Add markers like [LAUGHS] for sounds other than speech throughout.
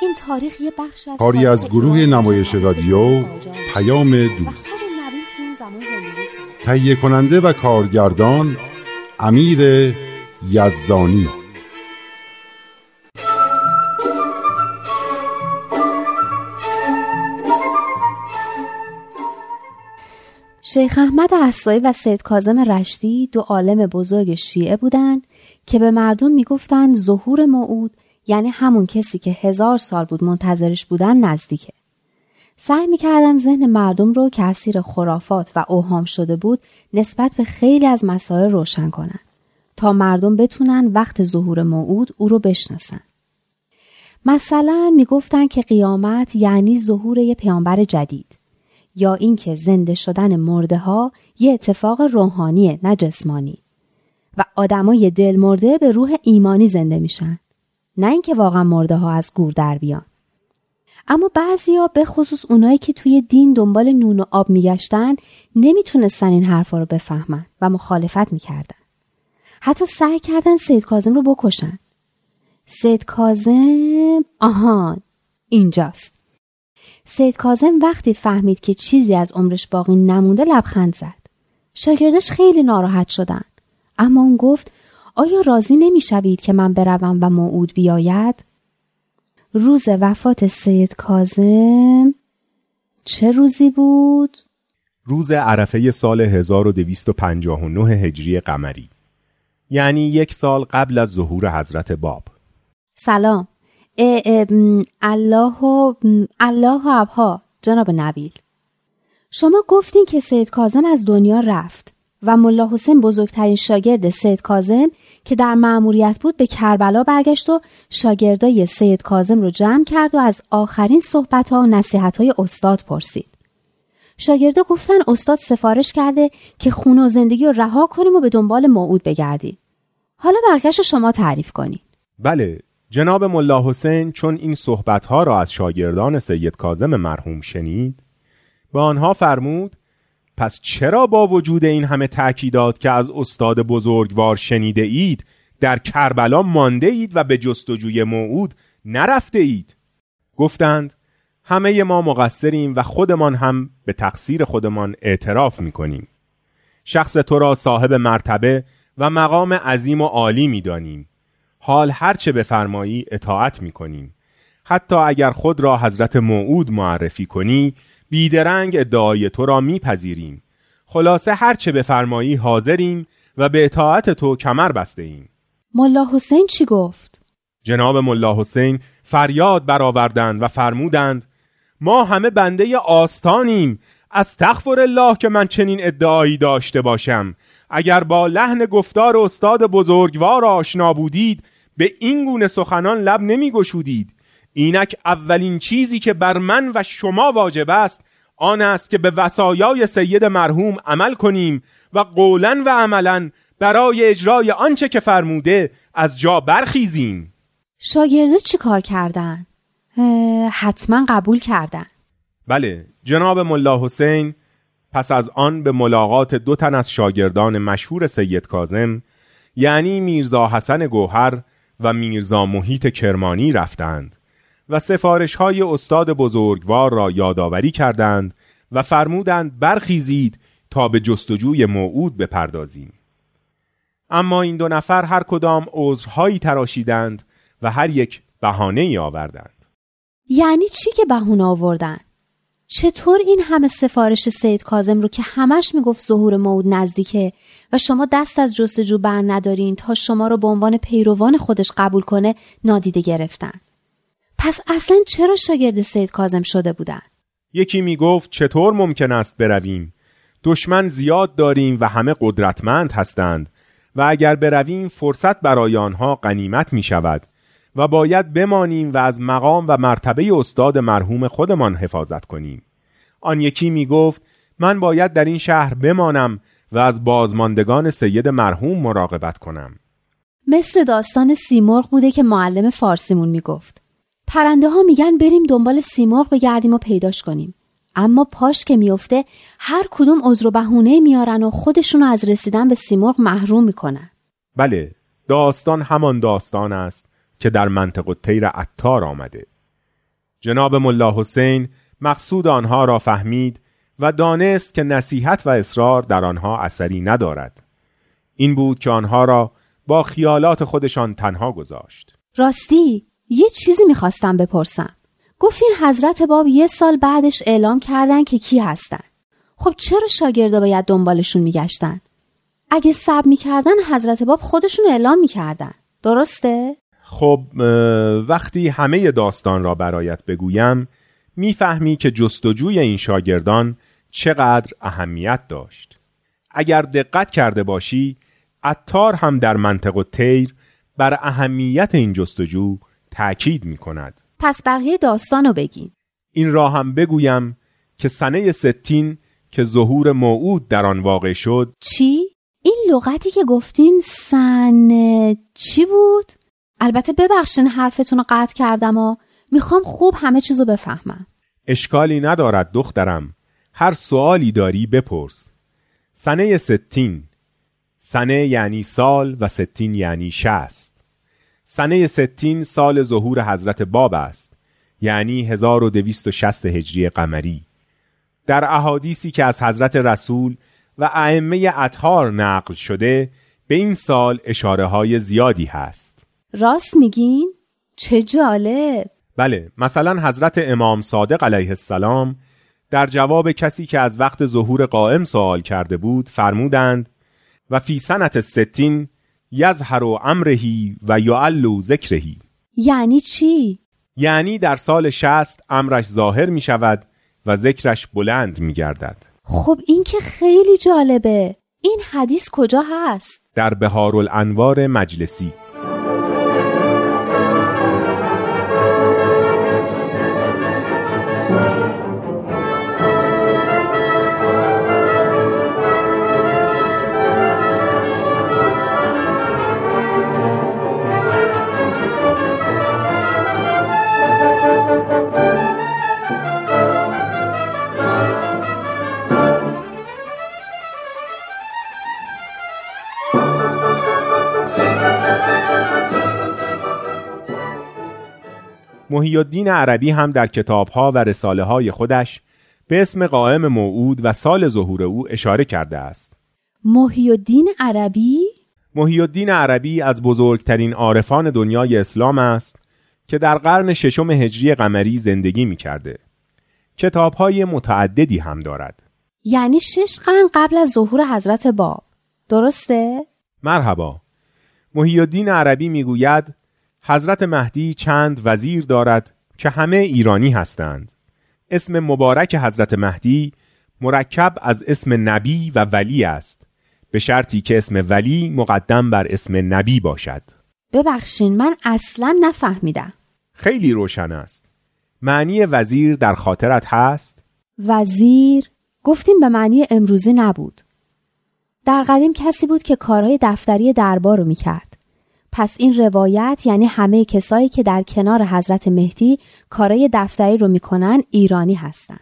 این تاریخ یه بخش از کاری از گروه نمایش رادیو پیام دوست. تهیه کننده و کارگردان امیر یزدانی. شیخ احمد احسایی و سید کازم رشتی دو عالم بزرگ شیعه بودند که به مردم می‌گفتند ظهور موعود یعنی همون کسی که هزار سال بود منتظرش بودن نزدیکه. سعی می‌کردن ذهن مردم رو که اسیر خرافات و اوهام شده بود نسبت به خیلی از مسائل روشن کنن تا مردم بتونن وقت ظهور موعود او رو بشناسن. مثلا می‌گفتن که قیامت یعنی ظهور یه پیامبر جدید یا اینکه زنده شدن مرده ها یه اتفاق روحانیه نه جسمانی و آدمای دل مرده به روح ایمانی زنده میشن نه اینکه واقعا مرده ها از گور در بیان. اما بعضیا به خصوص اونایی که توی دین دنبال نون و آب میگشتن نمی‌تونستن این حرفا رو بفهمن و مخالفت می‌کردن. حتی سعی کردن سید کازم رو بکشن. سید کازم آهان اینجاست. سید کازم وقتی فهمید که چیزی از عمرش باقی نمونده لبخند زد. شاگردش خیلی ناراحت شدن. اما اون گفت آیا راضی نمی‌شوید که من بروم و موعود بیاید؟ روز وفات سید کازم چه روزی بود؟ روز عرفه سال 1259 هجری قمری یعنی یک سال قبل از ظهور حضرت باب سلام اه اه الله و الله و ابها جناب نبیل شما گفتین که سید کازم از دنیا رفت و ملا حسین بزرگترین شاگرد سید کازم که در مأموریت بود به کربلا برگشت و شاگردای سید کازم رو جمع کرد و از آخرین صحبت ها و نصیحت های استاد پرسید. شاگردا گفتن استاد سفارش کرده که خونه و زندگی رو رها کنیم و به دنبال موعود بگردیم. حالا برگشت شما تعریف کنید. بله جناب ملا حسین چون این صحبت ها را از شاگردان سید کازم مرحوم شنید به آنها فرمود پس چرا با وجود این همه تأکیدات که از استاد بزرگوار شنیده اید در کربلا مانده اید و به جستجوی موعود نرفته اید؟ گفتند همه ما مقصریم و خودمان هم به تقصیر خودمان اعتراف می‌کنیم. شخص تو را صاحب مرتبه و مقام عظیم و عالی می‌دانیم. حال هرچه بفرمایی اطاعت می‌کنیم. حتی اگر خود را حضرت موعود معرفی کنی بیدرنگ ادعای تو را میپذیریم. خلاصه هرچه بفرمایی حاضریم و به اطاعت تو کمر بسته ایم. ملا حسین چی گفت؟ جناب ملا حسین فریاد برآوردند و فرمودند ما همه بنده آستانیم. از تغفر الله که من چنین ادعایی داشته باشم. اگر با لحن گفتار استاد بزرگوار آشنا بودید به این گونه سخنان لب نمی گشودید اینک اولین چیزی که بر من و شما واجب است آن است که به وسایای سید مرحوم عمل کنیم و قولا و عملا برای اجرای آنچه که فرموده از جا برخیزیم. شاگرده چی کار کردن؟ حتما قبول کردن. بله جناب ملا حسین پس از آن به ملاقات دو تن از شاگردان مشهور سید کازم یعنی میرزا حسن گوهر و میرزا محیط کرمانی رفتند. و سفارش های استاد بزرگوار را یادآوری کردند و فرمودند برخیزید تا به جستجوی موعود بپردازیم. اما این دو نفر هر کدام عذرهایی تراشیدند و هر یک بهانه ای آوردند. یعنی چی که بهونه آوردن؟ چطور این همه سفارش سید کازم رو که همش می‌گفت ظهور موعود نزدیکه و شما دست از جستجو بر ندارین تا شما رو به عنوان پیروان خودش قبول کنه نادیده گرفتن؟ پس اصلا چرا شاگرد سید کازم شده بودن؟ یکی می‌گفت چطور ممکن است برویم؟ دشمن زیاد داریم و همه قدرتمند هستند و اگر برویم فرصت برای آنها غنیمت می شود و باید بمانیم و از مقام و مرتبه استاد مرحوم خودمان حفاظت کنیم. آن یکی می گفت من باید در این شهر بمانم و از بازماندگان سید مرحوم مراقبت کنم. مثل داستان سیمرغ بوده که معلم فارسیمون می‌گفت. پرنده ها میگن بریم دنبال سیمرغ بگردیم و پیداش کنیم. اما پاش که میفته هر کدوم عذر و بهونه میارن و خودشونو از رسیدن به سیمرغ محروم می‌کنن. بله داستان همان داستان است که در منطق تیر عطار آمده. جناب ملا حسین مقصود آنها را فهمید و دانست که نصیحت و اصرار در آنها اثری ندارد. این بود که آنها را با خیالات خودشان تنها گذاشت. راستی یه چیزی می‌خواستم بپرسم گفتین حضرت باب یه سال بعدش اعلام کردن که کی هستن. خب چرا شاگردا باید دنبالشون میگشتن؟ اگه سب می‌کردن حضرت باب خودشون اعلام می‌کردن. درسته؟ خب وقتی همه داستان را برایت بگویم می‌فهمی که جستجوی این شاگردان چقدر اهمیت داشت. اگر دقت کرده باشی اتار هم در منطق تیر بر اهمیت این جستجو تأکید می کند پس بقیه داستان رو بگین این را هم بگویم که سنه ستین که ظهور موعود در آن واقع شد. چی؟ این لغتی که گفتین سن چی بود؟ البته ببخشین حرفتون رو قطع کردم و می‌خوام خوب همه چیزو بفهمم. اشکالی ندارد دخترم. هر سوالی داری بپرس. سنه ستین. سنه یعنی سال و ستین یعنی شست. سنه ستین سال ظهور حضرت باب است یعنی 1260 هجری قمری. در احادیثی که از حضرت رسول و ائمه اطهار نقل شده به این سال اشاره های زیادی هست. راست میگین؟ چه جالب! بله مثلا حضرت امام صادق علیه السلام در جواب کسی که از وقت ظهور قائم سوال کرده بود فرمودند و فی سنت ستین یظهر امرهی و یعلو ذکرهی یعنی چی؟ یعنی در سال شست امرش ظاهر می شود و ذکرش بلند می گردد خب این که خیلی جالبه این حدیث کجا هست؟ در بهار الانوار مجلسی محی الدین عربی هم در کتابها و رساله های خودش به اسم قائم موعود و سال ظهور او اشاره کرده است. محی الدین عربی؟ محی الدین عربی از بزرگترین عارفان دنیای اسلام است که در قرن ششم هجری قمری زندگی می کرده. کتابهای متعددی هم دارد. یعنی شش قرن قبل از ظهور حضرت باب. درسته؟ مرحبا. محی الدین عربی می‌گوید حضرت مهدی چند وزیر دارد که همه ایرانی هستند. اسم مبارک حضرت مهدی مرکب از اسم نبی و ولی است به شرطی که اسم ولی مقدم بر اسم نبی باشد. ببخشین من اصلا نفهمیدم. خیلی روشن است. معنی وزیر در خاطرت هست؟ وزیر؟ گفتیم به معنی امروزی نبود. در قدیم کسی بود که کارهای دفتری دربار رو می‌کرد. پس این روایت یعنی همه کسایی که در کنار حضرت مهدی کارای دفتری رو می‌کنن ایرانی هستن.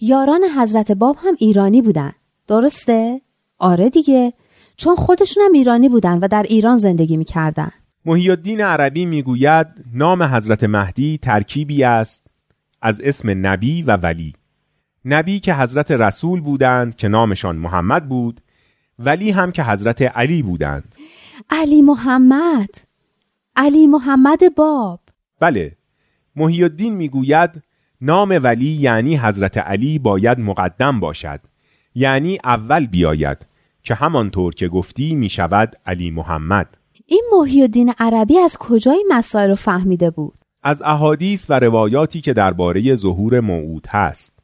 یاران حضرت باب هم ایرانی بودن. درسته؟ آره دیگه چون خودشون هم ایرانی بودن و در ایران زندگی می‌کردن. محی الدین عربی می‌گوید نام حضرت مهدی ترکیبی است از اسم نبی و ولی. نبی که حضرت رسول بودند که نامشان محمد بود ولی هم که حضرت علی بودند علی محمد. علی محمد باب. بله. محی الدین می‌گوید نام ولی یعنی حضرت علی باید مقدم باشد. یعنی اول بیاید که همانطور که گفتی می شود علی محمد. این محی الدین عربی از کجای مسائل رو فهمیده بود؟ از احادیث و روایاتی که درباره ظهور موعود هست.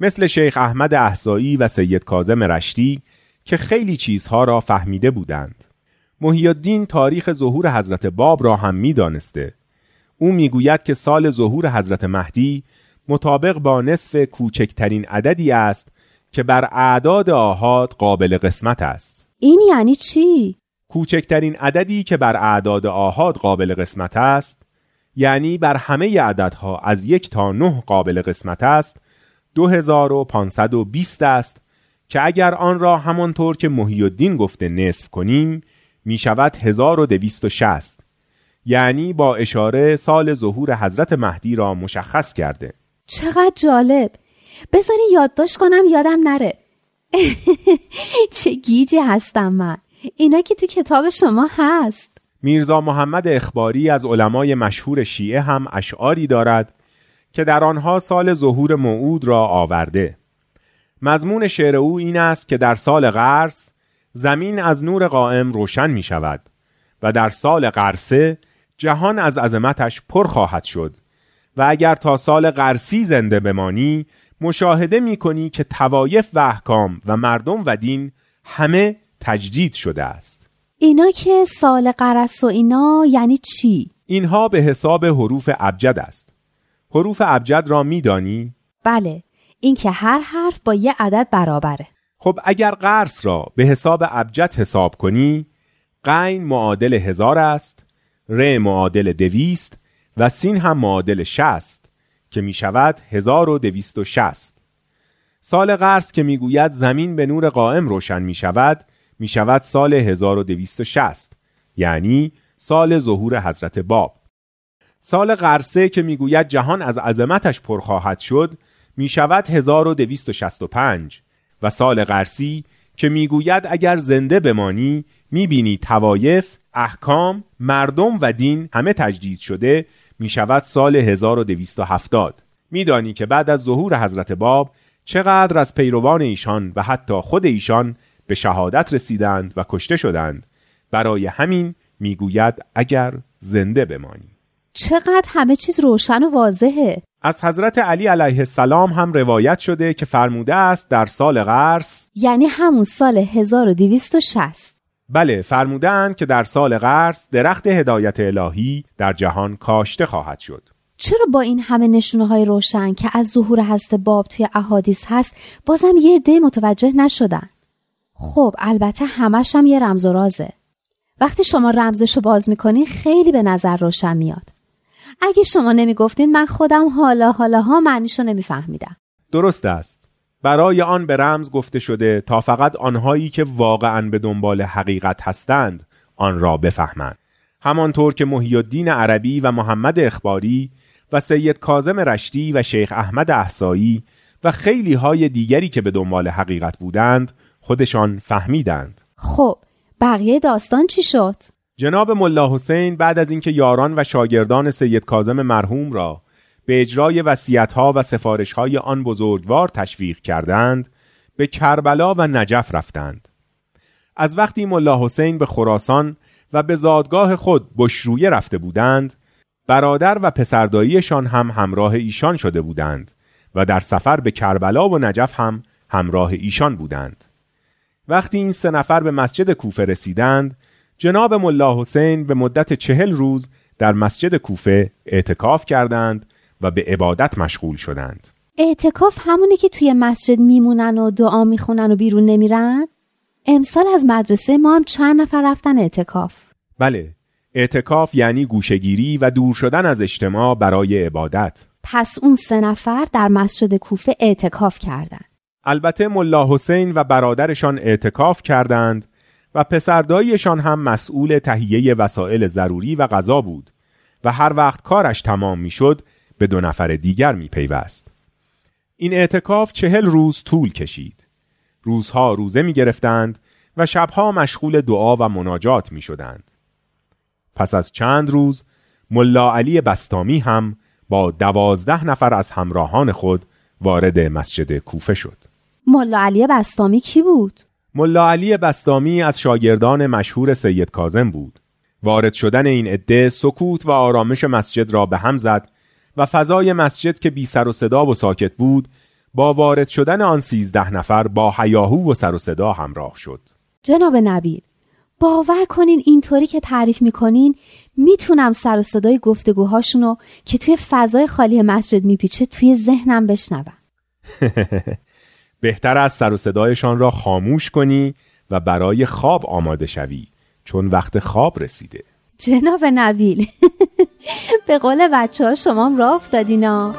مثل شیخ احمد احسایی و سید کازم رشتی که خیلی چیزها را فهمیده بودند. محی الدین تاریخ ظهور حضرت باب را هم می‌دانسته او می‌گوید که سال ظهور حضرت مهدی مطابق با نصف کوچکترین عددی است که بر اعداد آهاد قابل قسمت است این یعنی چی؟ کوچکترین عددی که بر اعداد آهاد قابل قسمت است یعنی بر همه عددها از یک تا نه قابل قسمت است 2520 است که اگر آن را همانطور که محی الدین گفته نصف کنیم می شود 1260 یعنی با اشاره سال ظهور حضرت مهدی را مشخص کرده. چقدر جالب. بذاری یادداشت کنم یادم نره. [LAUGHS] چه گیجی هستم من. اینا که تو کتاب شما هست. میرزا محمد اخباری از علمای مشهور شیعه هم اشعاری دارد که در آنها سال ظهور موعود را آورده. مضمون شعر او این است که در سال قرس زمین از نور قائم روشن می شود و در سال قرسه جهان از عظمتش پر خواهد شد و اگر تا سال قرسی زنده بمانی مشاهده می کنی که توایف و احکام و مردم و دین همه تجدید شده است اینا که سال قرس و اینا یعنی چی؟ اینها به حساب حروف ابجد است حروف ابجد را میدانی؟ بله این که هر حرف با یه عدد برابره خب اگر قرص را به حساب ابجد حساب کنی قین معادل هزار است ر معادل دویست و سین هم معادل شست که می شود هزار و دویست و شست سال قرص که می‌گوید زمین به نور قائم روشن می شود می شود سال 1260 یعنی سال ظهور حضرت باب. سال قرسه که می‌گوید جهان از عظمتش پر خواهد شد می شود 1265 و سال قرسی که می‌گوید اگر زنده بمانی می‌بینی توایف، احکام، مردم و دین همه تجدید شده می شود سال 1270 میدانی که بعد از ظهور حضرت باب چقدر از پیروان ایشان و حتی خود ایشان به شهادت رسیدند و کشته شدند. برای همین می‌گوید اگر زنده بمانی. چقدر همه چیز روشن و واضحه. از حضرت علی علیه السلام هم روایت شده که فرموده است در سال قرص یعنی همون سال 1260 بله فرمودند که در سال قرص درخت هدایت الهی در جهان کاشته خواهد شد. چرا با این همه نشونه های روشن که از ظهور هست باب توی احادیث هست بازم یه عده متوجه نشدن؟ خب البته همش هم یه رمز و رازه. وقتی شما رمزشو باز می‌کنین خیلی به نظر روشن میاد. اگه شما نمی‌گفتین من خودم حالا حالا ها معنیشو نمیفهمیدم. درست است. برای آن به رمز گفته شده تا فقط آنهایی که واقعا به دنبال حقیقت هستند آن را بفهمند. همانطور که محی الدین عربی و محمد اخباری و سید کازم رشتی و شیخ احمد احسایی و خیلی های دیگری که به دنبال حقیقت بودند خودشان فهمیدند. خب بقیه داستان چی شد؟ جناب ملا حسین بعد از اینکه یاران و شاگردان سید کازم مرحوم را به اجرای وصیت‌ها و سفارش‌های آن بزرگوار تشویق کردند به کربلا و نجف رفتند. از وقتی ملا حسین به خراسان و به زادگاه خود بشرویه رفته بودند برادر و پسرداییشان هم همراه ایشان شده بودند و در سفر به کربلا و نجف هم همراه ایشان بودند. وقتی این سه نفر به مسجد کوفه رسیدند جناب ملا حسین به مدت چهل روز در مسجد کوفه اعتکاف کردند و به عبادت مشغول شدند اعتکاف همونی که توی مسجد میمونن و دعا می‌خونن و بیرون نمیرن؟ امسال از مدرسه ما هم چند نفر رفتن اعتکاف بله اعتکاف یعنی گوشگیری و دور شدن از اجتماع برای عبادت پس اون سه نفر در مسجد کوفه اعتکاف کردند. البته ملا حسین و برادرشان اعتکاف کردند و پسردایشان هم مسئول تهیه وسایل ضروری و غذا بود و هر وقت کارش تمام می‌شد به دو نفر دیگر می پیوست. این اعتکاف چهل روز طول کشید. روزها روزه می گرفتند و شبها مشغول دعا و مناجات می شدند. پس از چند روز ملا علی بستامی هم با دوازده نفر از همراهان خود وارد مسجد کوفه شد. ملا علی بستامی کی بود؟ ملا علی بستامی از شاگردان مشهور سید کازم بود. وارد شدن این عده سکوت و آرامش مسجد را به هم زد و فضای مسجد که بی سر و صدا و ساکت بود با وارد شدن آن سیزده نفر با حیاهو و سر و صدا همراه شد. جناب نبیل باور کنین اینطوری که تعریف می‌کنین می‌تونم سر و صدای گفتگوهاشونو که توی فضای خالی مسجد میپیچه توی ذهنم بشنوم [LAUGHS] بهتر از سر و صدایشان را خاموش کنی و برای خواب آماده شوی چون وقت خواب رسیده. جناب نبیل [LAUGHS] به قول بچه ها شما را افتادینا